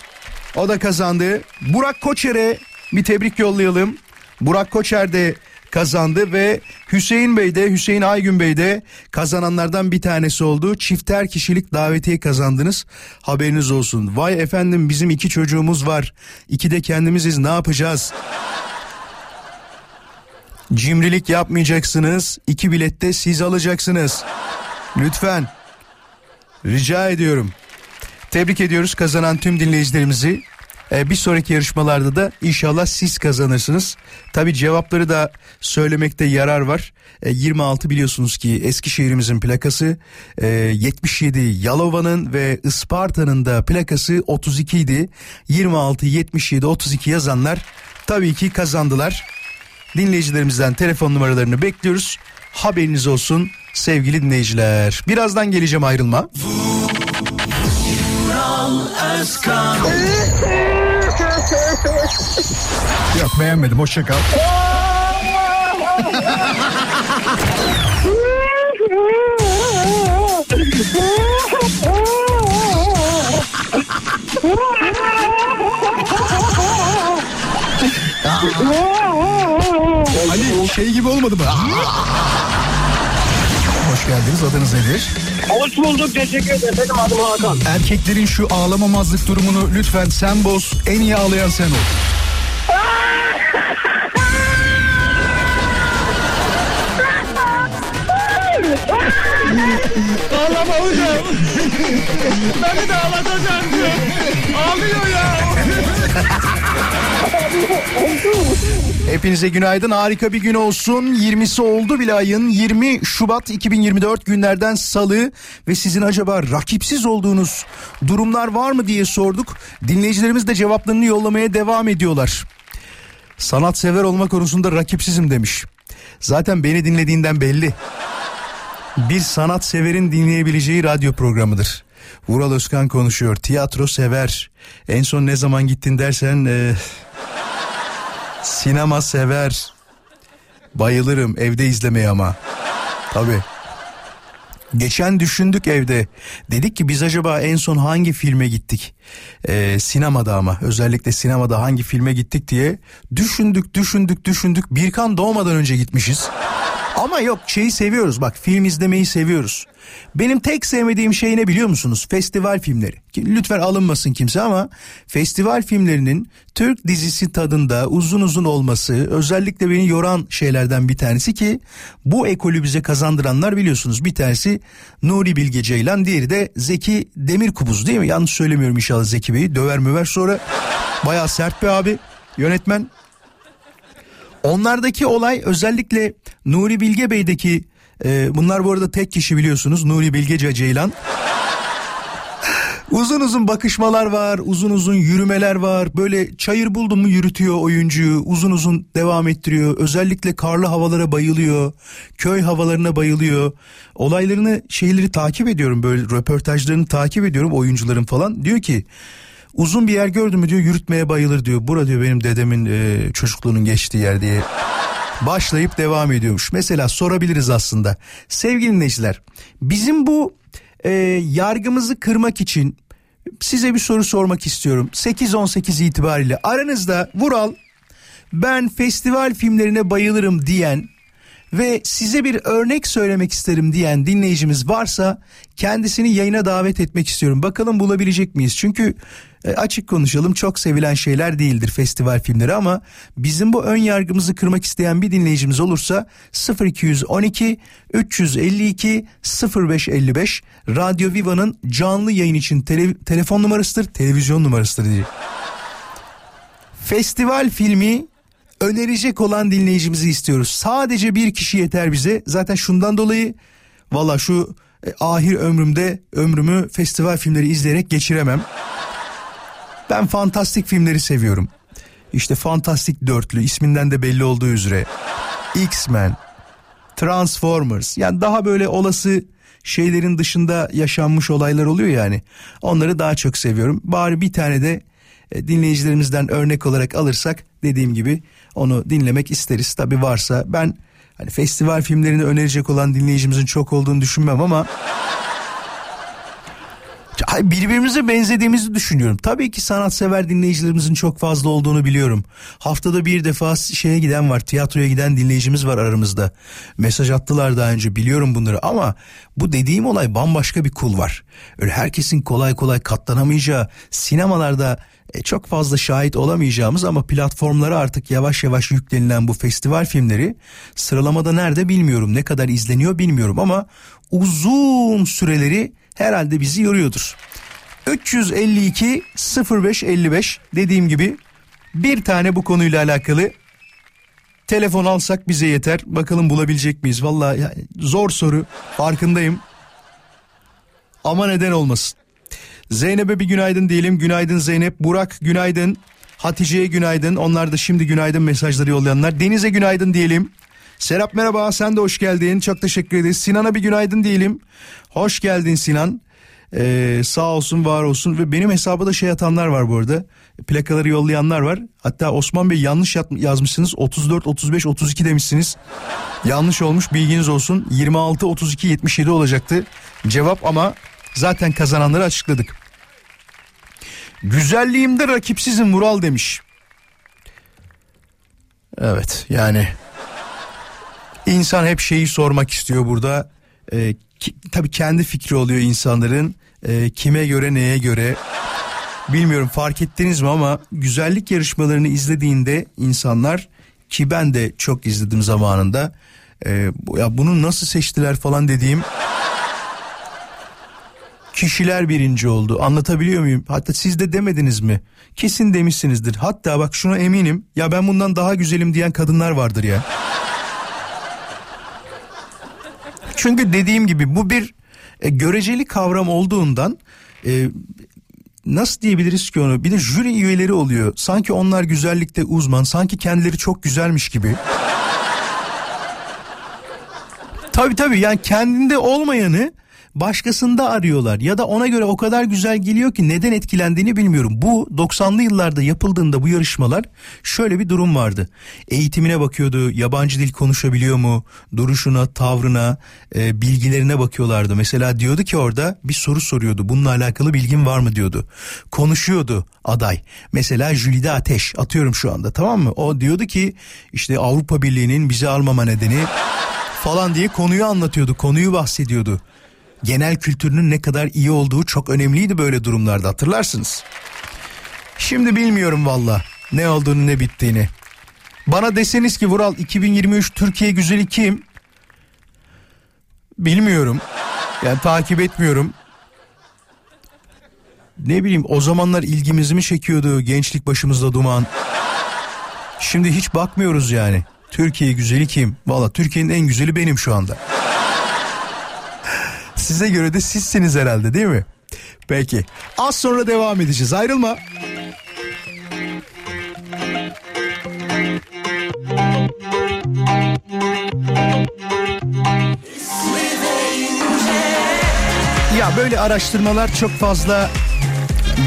O da kazandı. Burak Koçer'e bir tebrik yollayalım. Burak Koçer de kazandı ve Hüseyin Bey de Hüseyin Aygün Bey de kazananlardan bir tanesi oldu. Çifter kişilik davetiye kazandınız. Haberiniz olsun. Vay efendim bizim iki çocuğumuz var. İki de kendimiziz ne yapacağız? Cimrilik yapmayacaksınız. İki bilette siz alacaksınız. Lütfen. Rica ediyorum. Tebrik ediyoruz kazanan tüm dinleyicilerimizi. Ee, bir sonraki yarışmalarda da inşallah siz kazanırsınız. Tabi cevapları da söylemekte yarar var. Ee, 26 biliyorsunuz ki Eskişehir'imizin plakası e, 77 Yalova'nın ve Isparta'nın da plakası 32 idi. 26, 77, 32 yazanlar tabii ki kazandılar. Dinleyicilerimizden telefon numaralarını bekliyoruz. Haberiniz olsun sevgili dinleyiciler. Birazdan geleceğim ayrılma. Yok beğenmedim hoşça kal. Ali şey gibi olmadı mı? Hoş geldiniz. Adınız nedir? Hoş bulduk teşekkür ederim. Benim adım Hakan. Erkeklerin şu ağlamamazlık durumunu lütfen sen boz. En iyi ağlayan sen ol. Ağlama hocam. Beni de ağlatacak diyor. Ağlıyor ya. Hepinize günaydın. Harika bir gün olsun. 20'si oldu bile ayın. 20 Şubat 2024 günlerden salı ve sizin acaba rakipsiz olduğunuz durumlar var mı diye sorduk. Dinleyicilerimiz de cevaplarını yollamaya devam ediyorlar. Sanat sever olma konusunda rakipsizim demiş. Zaten beni dinlediğinden belli. Bir sanat severin dinleyebileceği radyo programıdır. Vural Özkan konuşuyor. Tiyatro sever. En son ne zaman gittin dersen... E, sinema sever. Bayılırım evde izlemeye ama. Tabii. Geçen düşündük evde. Dedik ki biz acaba en son hangi filme gittik? Ee, sinemada ama özellikle sinemada hangi filme gittik diye düşündük düşündük düşündük. Birkan doğmadan önce gitmişiz. Ama yok şeyi seviyoruz bak film izlemeyi seviyoruz. Benim tek sevmediğim şey ne biliyor musunuz? Festival filmleri. Lütfen alınmasın kimse ama festival filmlerinin Türk dizisi tadında uzun uzun olması özellikle beni yoran şeylerden bir tanesi ki bu ekolü bize kazandıranlar biliyorsunuz. Bir tanesi Nuri Bilge Ceylan diğeri de Zeki Demirkubuz değil mi? Yanlış söylemiyorum inşallah Zeki Bey'i döver müver sonra bayağı sert bir abi yönetmen. Onlardaki olay özellikle Nuri Bilge Bey'deki e, bunlar bu arada tek kişi biliyorsunuz Nuri Bilge Ceylan. Uzun uzun bakışmalar var, uzun uzun yürümeler var. Böyle çayır buldu mu yürütüyor oyuncuyu, uzun uzun devam ettiriyor. Özellikle karlı havalara bayılıyor, köy havalarına bayılıyor. Olaylarını, şeyleri takip ediyorum böyle röportajlarını takip ediyorum oyuncuların falan. Diyor ki uzun bir yer gördü mü diyor yürütmeye bayılır diyor. Bura diyor benim dedemin e, çocukluğunun geçtiği yer diye başlayıp devam ediyormuş. Mesela sorabiliriz aslında. Sevgili dinleyiciler bizim bu e, yargımızı kırmak için size bir soru sormak istiyorum. 8-18 itibariyle aranızda Vural ben festival filmlerine bayılırım diyen ve size bir örnek söylemek isterim diyen dinleyicimiz varsa kendisini yayına davet etmek istiyorum. Bakalım bulabilecek miyiz? Çünkü e, açık konuşalım çok sevilen şeyler değildir festival filmleri ama bizim bu ön yargımızı kırmak isteyen bir dinleyicimiz olursa 0212 352 0555 Radyo Viva'nın canlı yayın için tele, telefon numarasıdır, televizyon numarasıdır diye. Festival filmi önerecek olan dinleyicimizi istiyoruz. Sadece bir kişi yeter bize. Zaten şundan dolayı valla şu e, ahir ömrümde ömrümü festival filmleri izleyerek geçiremem. Ben fantastik filmleri seviyorum. İşte fantastik dörtlü isminden de belli olduğu üzere. X-Men, Transformers yani daha böyle olası şeylerin dışında yaşanmış olaylar oluyor yani. Onları daha çok seviyorum. Bari bir tane de dinleyicilerimizden örnek olarak alırsak dediğim gibi onu dinlemek isteriz. Tabi varsa ben hani festival filmlerini önerecek olan dinleyicimizin çok olduğunu düşünmem ama birbirimize benzediğimizi düşünüyorum. Tabii ki sanatsever dinleyicilerimizin çok fazla olduğunu biliyorum. Haftada bir defa şeye giden var, tiyatroya giden dinleyicimiz var aramızda. Mesaj attılar daha önce biliyorum bunları ama bu dediğim olay bambaşka bir kul var. Öyle herkesin kolay kolay katlanamayacağı sinemalarda e, çok fazla şahit olamayacağımız ama platformlara artık yavaş yavaş yüklenilen bu festival filmleri sıralamada nerede bilmiyorum ne kadar izleniyor bilmiyorum ama uzun süreleri herhalde bizi yoruyordur. 352 0555 dediğim gibi bir tane bu konuyla alakalı telefon alsak bize yeter. Bakalım bulabilecek miyiz? Valla zor soru farkındayım. Ama neden olmasın. Zeynep'e bir günaydın diyelim. Günaydın Zeynep. Burak günaydın. Hatice'ye günaydın. Onlar da şimdi günaydın mesajları yollayanlar. Deniz'e günaydın diyelim. Serap merhaba sen de hoş geldin. Çok teşekkür ederiz. Sinan'a bir günaydın diyelim. Hoş geldin Sinan. Ee, sağ olsun var olsun ve benim hesaba da şey atanlar var bu arada. Plakaları yollayanlar var. Hatta Osman Bey yanlış yazmışsınız. 34 35 32 demişsiniz. yanlış olmuş bilginiz olsun. 26 32 77 olacaktı cevap ama zaten kazananları açıkladık. Güzelliğimde rakipsizim Vural demiş. Evet yani insan hep şeyi sormak istiyor burada. e, ki, tabii kendi fikri oluyor insanların. E, kime göre neye göre bilmiyorum fark ettiniz mi ama güzellik yarışmalarını izlediğinde insanlar ki ben de çok izledim zamanında. E, ya bunu nasıl seçtiler falan dediğim kişiler birinci oldu. Anlatabiliyor muyum? Hatta siz de demediniz mi? Kesin demişsinizdir. Hatta bak şuna eminim. Ya ben bundan daha güzelim diyen kadınlar vardır ya. Çünkü dediğim gibi bu bir e, göreceli kavram olduğundan e, nasıl diyebiliriz ki onu? Bir de jüri üyeleri oluyor. Sanki onlar güzellikte uzman, sanki kendileri çok güzelmiş gibi. tabii tabii yani kendinde olmayanı başkasında arıyorlar ya da ona göre o kadar güzel geliyor ki neden etkilendiğini bilmiyorum. Bu 90'lı yıllarda yapıldığında bu yarışmalar şöyle bir durum vardı. Eğitimine bakıyordu, yabancı dil konuşabiliyor mu, duruşuna, tavrına, e, bilgilerine bakıyorlardı. Mesela diyordu ki orada bir soru soruyordu. Bununla alakalı bilgin var mı diyordu. Konuşuyordu aday. Mesela Jülide Ateş atıyorum şu anda tamam mı? O diyordu ki işte Avrupa Birliği'nin bizi almama nedeni falan diye konuyu anlatıyordu. Konuyu bahsediyordu genel kültürünün ne kadar iyi olduğu çok önemliydi böyle durumlarda hatırlarsınız. Şimdi bilmiyorum valla ne olduğunu ne bittiğini. Bana deseniz ki Vural 2023 Türkiye güzeli kim? Bilmiyorum. Yani takip etmiyorum. Ne bileyim o zamanlar ilgimizi mi çekiyordu gençlik başımızda duman. Şimdi hiç bakmıyoruz yani. Türkiye güzeli kim? Valla Türkiye'nin en güzeli benim şu anda. Size göre de sizsiniz herhalde değil mi? Peki. Az sonra devam edeceğiz. Ayrılma. Ya böyle araştırmalar çok fazla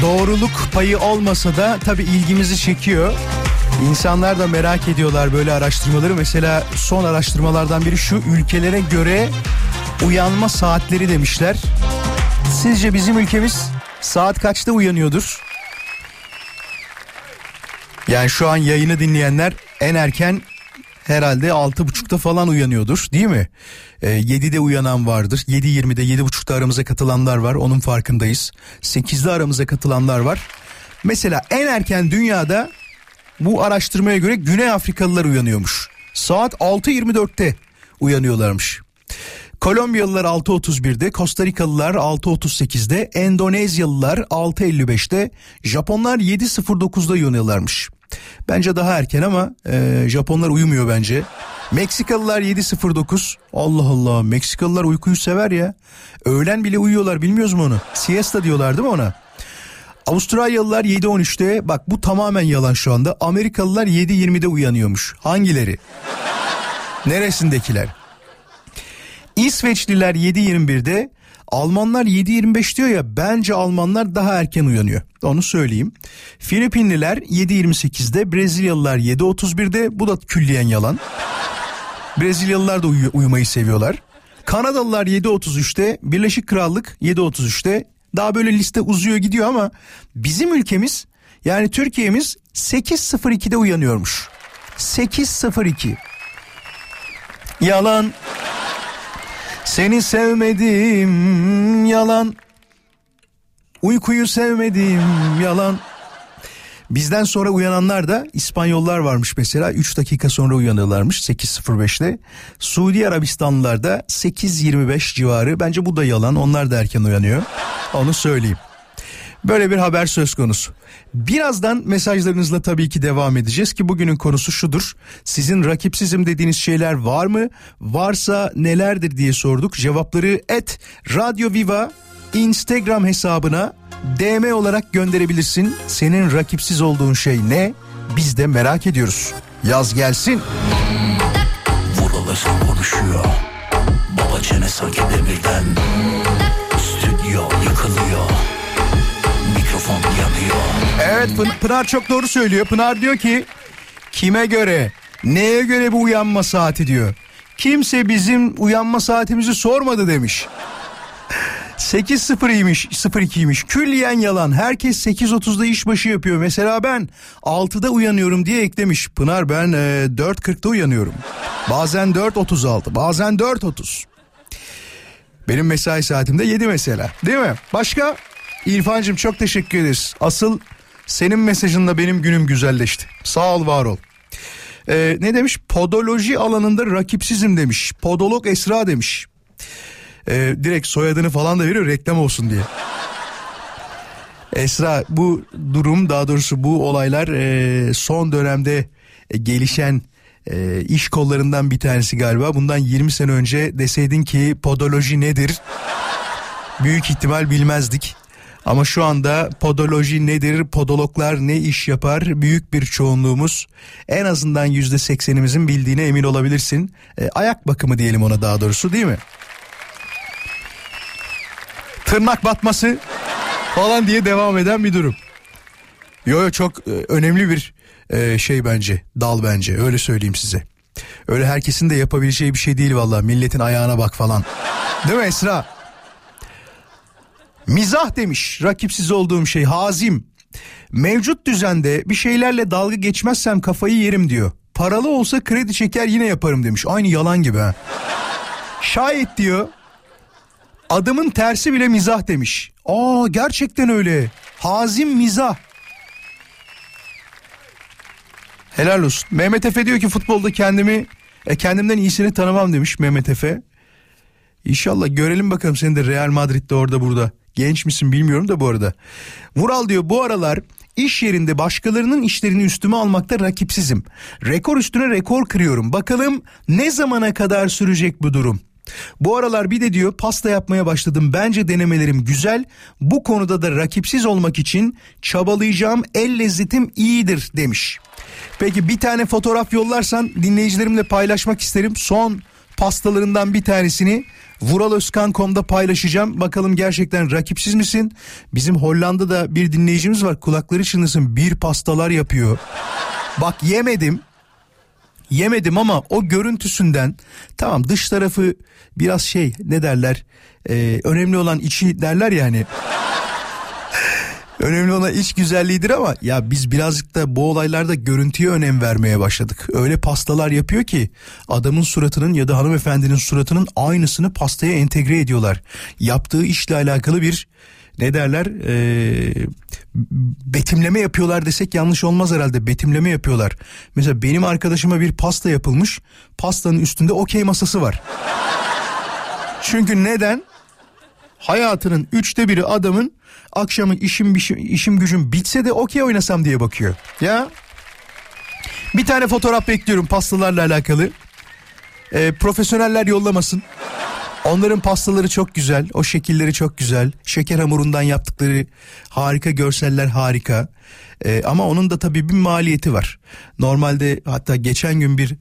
doğruluk payı olmasa da tabii ilgimizi çekiyor. İnsanlar da merak ediyorlar böyle araştırmaları. Mesela son araştırmalardan biri şu ülkelere göre uyanma saatleri demişler. Sizce bizim ülkemiz saat kaçta uyanıyordur? Yani şu an yayını dinleyenler en erken herhalde altı buçukta falan uyanıyordur değil mi? E, 7'de uyanan vardır. 7.20'de 7.30'da aramıza katılanlar var onun farkındayız. 8'de aramıza katılanlar var. Mesela en erken dünyada bu araştırmaya göre Güney Afrikalılar uyanıyormuş. Saat 6.24'te uyanıyorlarmış. Kolombiyalılar 6.31'de, Costa Rikalılar 6.38'de, Endonezyalılar 6.55'te, Japonlar 7.09'da uyanıyorlarmış. Bence daha erken ama e, Japonlar uyumuyor bence. Meksikalılar 7.09. Allah Allah Meksikalılar uykuyu sever ya. Öğlen bile uyuyorlar bilmiyoruz mu onu? Siesta diyorlar değil mi ona? Avustralyalılar 7.13'te bak bu tamamen yalan şu anda. Amerikalılar 7.20'de uyanıyormuş. Hangileri? Neresindekiler? İsveçliler 7.21'de Almanlar 7.25 diyor ya bence Almanlar daha erken uyanıyor. Onu söyleyeyim. Filipinliler 7.28'de Brezilyalılar 7.31'de bu da külliyen yalan. Brezilyalılar da uy- uyumayı seviyorlar. Kanadalılar 7.33'te Birleşik Krallık 7.33'te daha böyle liste uzuyor gidiyor ama bizim ülkemiz yani Türkiye'miz 8.02'de uyanıyormuş. 8.02 Yalan seni sevmedim yalan. Uykuyu sevmedim yalan. Bizden sonra uyananlar da İspanyollar varmış mesela 3 dakika sonra uyanıyorlarmış 8.05'te. Suudi Arabistanlılar da 8.25 civarı bence bu da yalan onlar da erken uyanıyor onu söyleyeyim. Böyle bir haber söz konusu. Birazdan mesajlarınızla tabii ki devam edeceğiz ki bugünün konusu şudur. Sizin rakipsizim dediğiniz şeyler var mı? Varsa nelerdir diye sorduk. Cevapları et Radyo Viva Instagram hesabına DM olarak gönderebilirsin. Senin rakipsiz olduğun şey ne? Biz de merak ediyoruz. Yaz gelsin. Vurulası konuşuyor Baba çene sanki demirden Stüdyo yıkılıyor Mikrofon yanıyor Evet Pın- Pınar çok doğru söylüyor. Pınar diyor ki kime göre neye göre bu uyanma saati diyor. Kimse bizim uyanma saatimizi sormadı demiş. 8.02'ymiş 02'ymiş külliyen yalan herkes 8.30'da işbaşı yapıyor mesela ben 6'da uyanıyorum diye eklemiş Pınar ben e, 4.40'da uyanıyorum bazen 4.36 bazen 4.30 Benim mesai saatimde 7 mesela. Değil mi? Başka? İrfancığım çok teşekkür ederiz. Asıl senin mesajınla benim günüm güzelleşti. Sağ ol var ol. Ee, ne demiş? Podoloji alanında rakipsizim demiş. Podolog Esra demiş. Ee, direkt soyadını falan da veriyor reklam olsun diye. Esra bu durum daha doğrusu bu olaylar e, son dönemde e, gelişen e, iş kollarından bir tanesi galiba. Bundan 20 sene önce deseydin ki podoloji nedir? Büyük ihtimal bilmezdik. Ama şu anda podoloji nedir, podologlar ne iş yapar büyük bir çoğunluğumuz en azından yüzde seksenimizin bildiğine emin olabilirsin. E, ayak bakımı diyelim ona daha doğrusu değil mi? Tırnak batması falan diye devam eden bir durum. Yo yo çok e, önemli bir e, şey bence dal bence öyle söyleyeyim size. Öyle herkesin de yapabileceği bir şey değil vallahi milletin ayağına bak falan. Değil mi Esra? Mizah demiş rakipsiz olduğum şey hazim. Mevcut düzende bir şeylerle dalga geçmezsem kafayı yerim diyor. Paralı olsa kredi çeker yine yaparım demiş. Aynı yalan gibi ha. Şayet diyor adımın tersi bile mizah demiş. Aa gerçekten öyle. Hazim mizah. Helal olsun. Mehmet Efe diyor ki futbolda kendimi e, kendimden iyisini tanımam demiş Mehmet Efe. İnşallah görelim bakalım seni de Real Madrid'de orada burada. Genç misin bilmiyorum da bu arada. Vural diyor bu aralar iş yerinde başkalarının işlerini üstüme almakta rakipsizim. Rekor üstüne rekor kırıyorum. Bakalım ne zamana kadar sürecek bu durum? Bu aralar bir de diyor pasta yapmaya başladım. Bence denemelerim güzel. Bu konuda da rakipsiz olmak için çabalayacağım. El lezzetim iyidir demiş. Peki bir tane fotoğraf yollarsan dinleyicilerimle paylaşmak isterim. Son pastalarından bir tanesini Vuraloskan.com'da paylaşacağım. Bakalım gerçekten rakipsiz misin? Bizim Hollanda'da bir dinleyicimiz var. Kulakları çınlasın bir pastalar yapıyor. Bak yemedim. Yemedim ama o görüntüsünden tamam dış tarafı biraz şey ne derler e, önemli olan içi derler yani. Önemli olan iç güzelliğidir ama ya biz birazcık da bu olaylarda görüntüye önem vermeye başladık. Öyle pastalar yapıyor ki adamın suratının ya da hanımefendinin suratının aynısını pastaya entegre ediyorlar. Yaptığı işle alakalı bir ne derler ee, betimleme yapıyorlar desek yanlış olmaz herhalde betimleme yapıyorlar. Mesela benim arkadaşıma bir pasta yapılmış pastanın üstünde okey masası var. Çünkü neden? Hayatının üçte biri adamın akşamı işim işim gücüm bitse de okey oynasam diye bakıyor. Ya bir tane fotoğraf bekliyorum pastalarla alakalı. Ee, profesyoneller yollamasın. Onların pastaları çok güzel, o şekilleri çok güzel. Şeker hamurundan yaptıkları harika görseller harika. Ee, ama onun da tabii bir maliyeti var. Normalde hatta geçen gün bir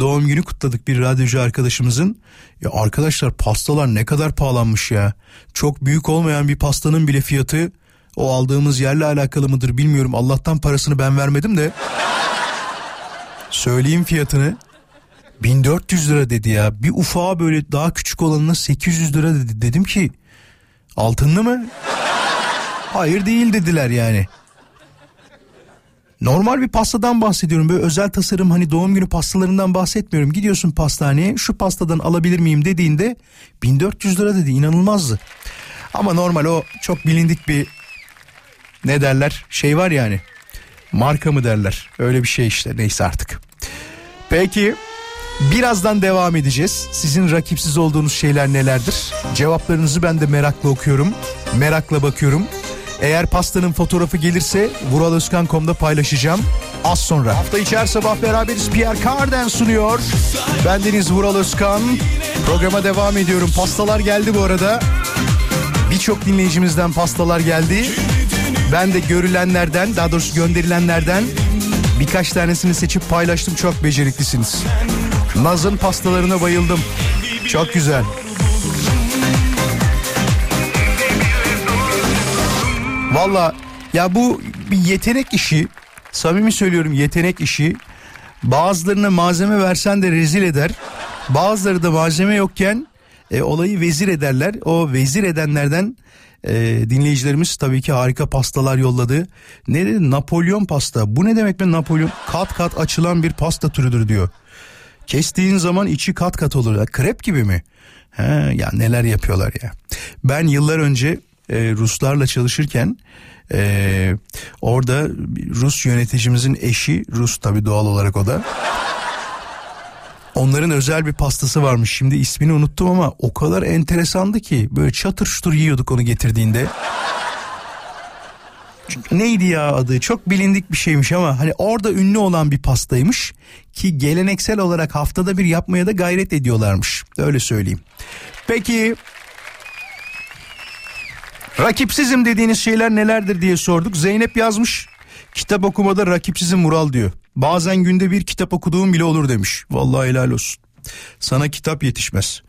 doğum günü kutladık bir radyocu arkadaşımızın. Ya arkadaşlar pastalar ne kadar pahalanmış ya. Çok büyük olmayan bir pastanın bile fiyatı o aldığımız yerle alakalı mıdır bilmiyorum. Allah'tan parasını ben vermedim de. Söyleyeyim fiyatını. 1400 lira dedi ya. Bir ufağa böyle daha küçük olanına 800 lira dedi. Dedim ki altınlı mı? Hayır değil dediler yani. Normal bir pastadan bahsediyorum. Böyle özel tasarım hani doğum günü pastalarından bahsetmiyorum. Gidiyorsun pastaneye şu pastadan alabilir miyim dediğinde 1400 lira dedi. inanılmazdı. Ama normal o çok bilindik bir ne derler şey var yani. Marka mı derler öyle bir şey işte neyse artık. Peki birazdan devam edeceğiz. Sizin rakipsiz olduğunuz şeyler nelerdir? Cevaplarınızı ben de merakla okuyorum. Merakla bakıyorum. Eğer pastanın fotoğrafı gelirse vuraloskan.com'da paylaşacağım. Az sonra. Hafta içi sabah beraberiz. Pierre Carden sunuyor. Ben Deniz Vural Özkan. Programa devam ediyorum. Pastalar geldi bu arada. Birçok dinleyicimizden pastalar geldi. Ben de görülenlerden daha doğrusu gönderilenlerden birkaç tanesini seçip paylaştım. Çok beceriklisiniz. Naz'ın pastalarına bayıldım. Çok güzel. Valla ya bu bir yetenek işi. Samimi söylüyorum yetenek işi. Bazılarına malzeme versen de rezil eder. Bazıları da malzeme yokken e, olayı vezir ederler. O vezir edenlerden e, dinleyicilerimiz tabii ki harika pastalar yolladı. Ne dedi? Napolyon pasta. Bu ne demek be Napolyon? Kat kat açılan bir pasta türüdür diyor. Kestiğin zaman içi kat kat olur. Krep gibi mi? He, ya neler yapıyorlar ya. Ben yıllar önce e, Ruslarla çalışırken e, orada Rus yöneticimizin eşi Rus tabi doğal olarak o da. Onların özel bir pastası varmış. Şimdi ismini unuttum ama o kadar enteresandı ki böyle çatır çutur yiyorduk onu getirdiğinde. Neydi ya adı? Çok bilindik bir şeymiş ama hani orada ünlü olan bir pastaymış ki geleneksel olarak haftada bir yapmaya da gayret ediyorlarmış. Öyle söyleyeyim. Peki rakipsizim dediğiniz şeyler nelerdir diye sorduk. Zeynep yazmış. Kitap okumada rakipsizim Mural diyor. Bazen günde bir kitap okuduğum bile olur demiş. Vallahi helal olsun. Sana kitap yetişmez.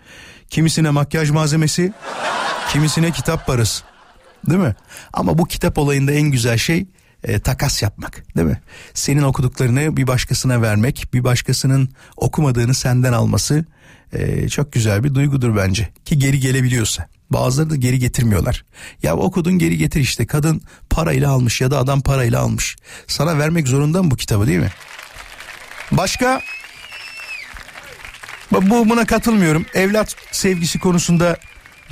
Kimisine makyaj malzemesi, kimisine kitap parası. Değil mi? Ama bu kitap olayında en güzel şey e, takas yapmak değil mi? Senin okuduklarını bir başkasına vermek, bir başkasının okumadığını senden alması e, çok güzel bir duygudur bence. Ki geri gelebiliyorsa. Bazıları da geri getirmiyorlar. Ya okudun geri getir işte. Kadın parayla almış ya da adam parayla almış. Sana vermek zorunda mı bu kitabı değil mi? Başka bu buna katılmıyorum. Evlat sevgisi konusunda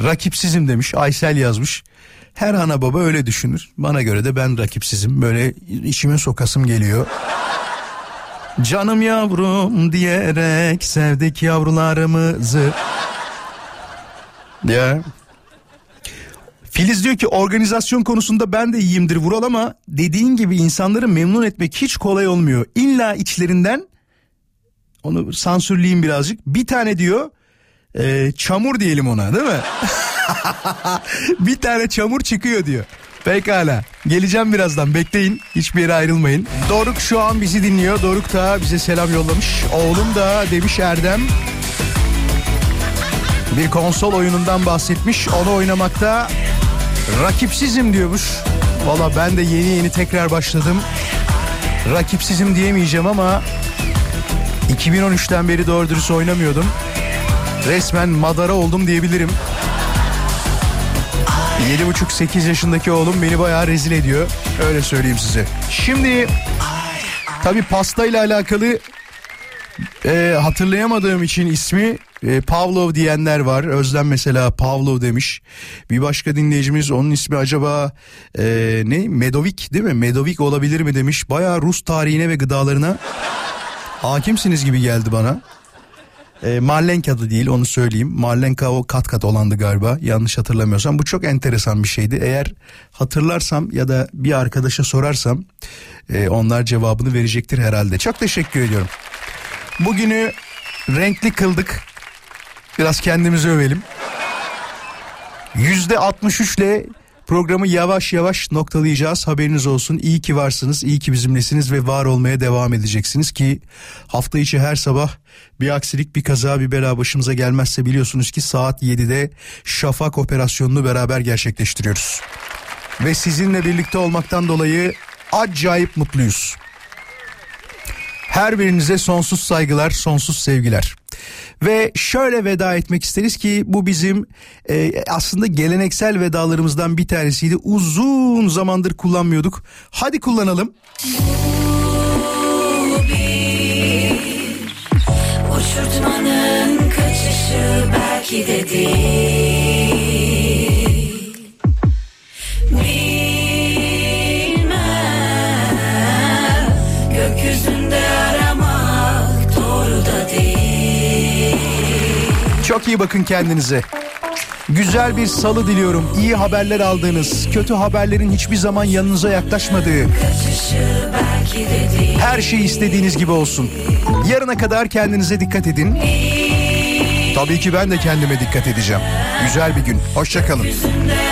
rakipsizim demiş. Aysel yazmış. Her ana baba öyle düşünür. Bana göre de ben rakipsizim. Böyle içime sokasım geliyor. Canım yavrum diyerek sevdik yavrularımızı. Ya. Filiz diyor ki organizasyon konusunda ben de iyiyimdir Vural ama dediğin gibi insanları memnun etmek hiç kolay olmuyor. İlla içlerinden onu sansürleyeyim birazcık. Bir tane diyor e, çamur diyelim ona değil mi? bir tane çamur çıkıyor diyor. Pekala. Geleceğim birazdan. Bekleyin. Hiçbir yere ayrılmayın. Doruk şu an bizi dinliyor. Doruk da bize selam yollamış. Oğlum da demiş Erdem. Bir konsol oyunundan bahsetmiş. Onu oynamakta rakipsizim diyormuş. Valla ben de yeni yeni tekrar başladım. Rakipsizim diyemeyeceğim ama 2013'ten beri doğru dürüst oynamıyordum. Resmen madara oldum diyebilirim. 7,5-8 yaşındaki oğlum beni bayağı rezil ediyor. Öyle söyleyeyim size. Şimdi tabi pastayla alakalı e, hatırlayamadığım için ismi e, Pavlov diyenler var. Özlem mesela Pavlov demiş. Bir başka dinleyicimiz onun ismi acaba e, ne? Medovik değil mi? Medovik olabilir mi demiş. Bayağı Rus tarihine ve gıdalarına hakimsiniz gibi geldi bana. E, Marlenka da değil onu söyleyeyim. Marlenka o kat kat olandı galiba yanlış hatırlamıyorsam. Bu çok enteresan bir şeydi. Eğer hatırlarsam ya da bir arkadaşa sorarsam e, onlar cevabını verecektir herhalde. Çok teşekkür ediyorum. Bugünü renkli kıldık. Biraz kendimizi övelim. Yüzde 63 ile programı yavaş yavaş noktalayacağız. Haberiniz olsun. İyi ki varsınız, iyi ki bizimlesiniz ve var olmaya devam edeceksiniz ki hafta içi her sabah bir aksilik, bir kaza, bir bela başımıza gelmezse biliyorsunuz ki saat 7'de Şafak operasyonunu beraber gerçekleştiriyoruz. Ve sizinle birlikte olmaktan dolayı acayip mutluyuz. Her birinize sonsuz saygılar, sonsuz sevgiler. Ve şöyle veda etmek isteriz ki bu bizim e, aslında geleneksel vedalarımızdan bir tanesiydi. Uzun zamandır kullanmıyorduk. Hadi kullanalım. Uçurtmanın kaçışı belki de iyi bakın kendinize. Güzel bir salı diliyorum. İyi haberler aldığınız, kötü haberlerin hiçbir zaman yanınıza yaklaşmadığı, her şey istediğiniz gibi olsun. Yarına kadar kendinize dikkat edin. Tabii ki ben de kendime dikkat edeceğim. Güzel bir gün. Hoşçakalın. Gökyüzünde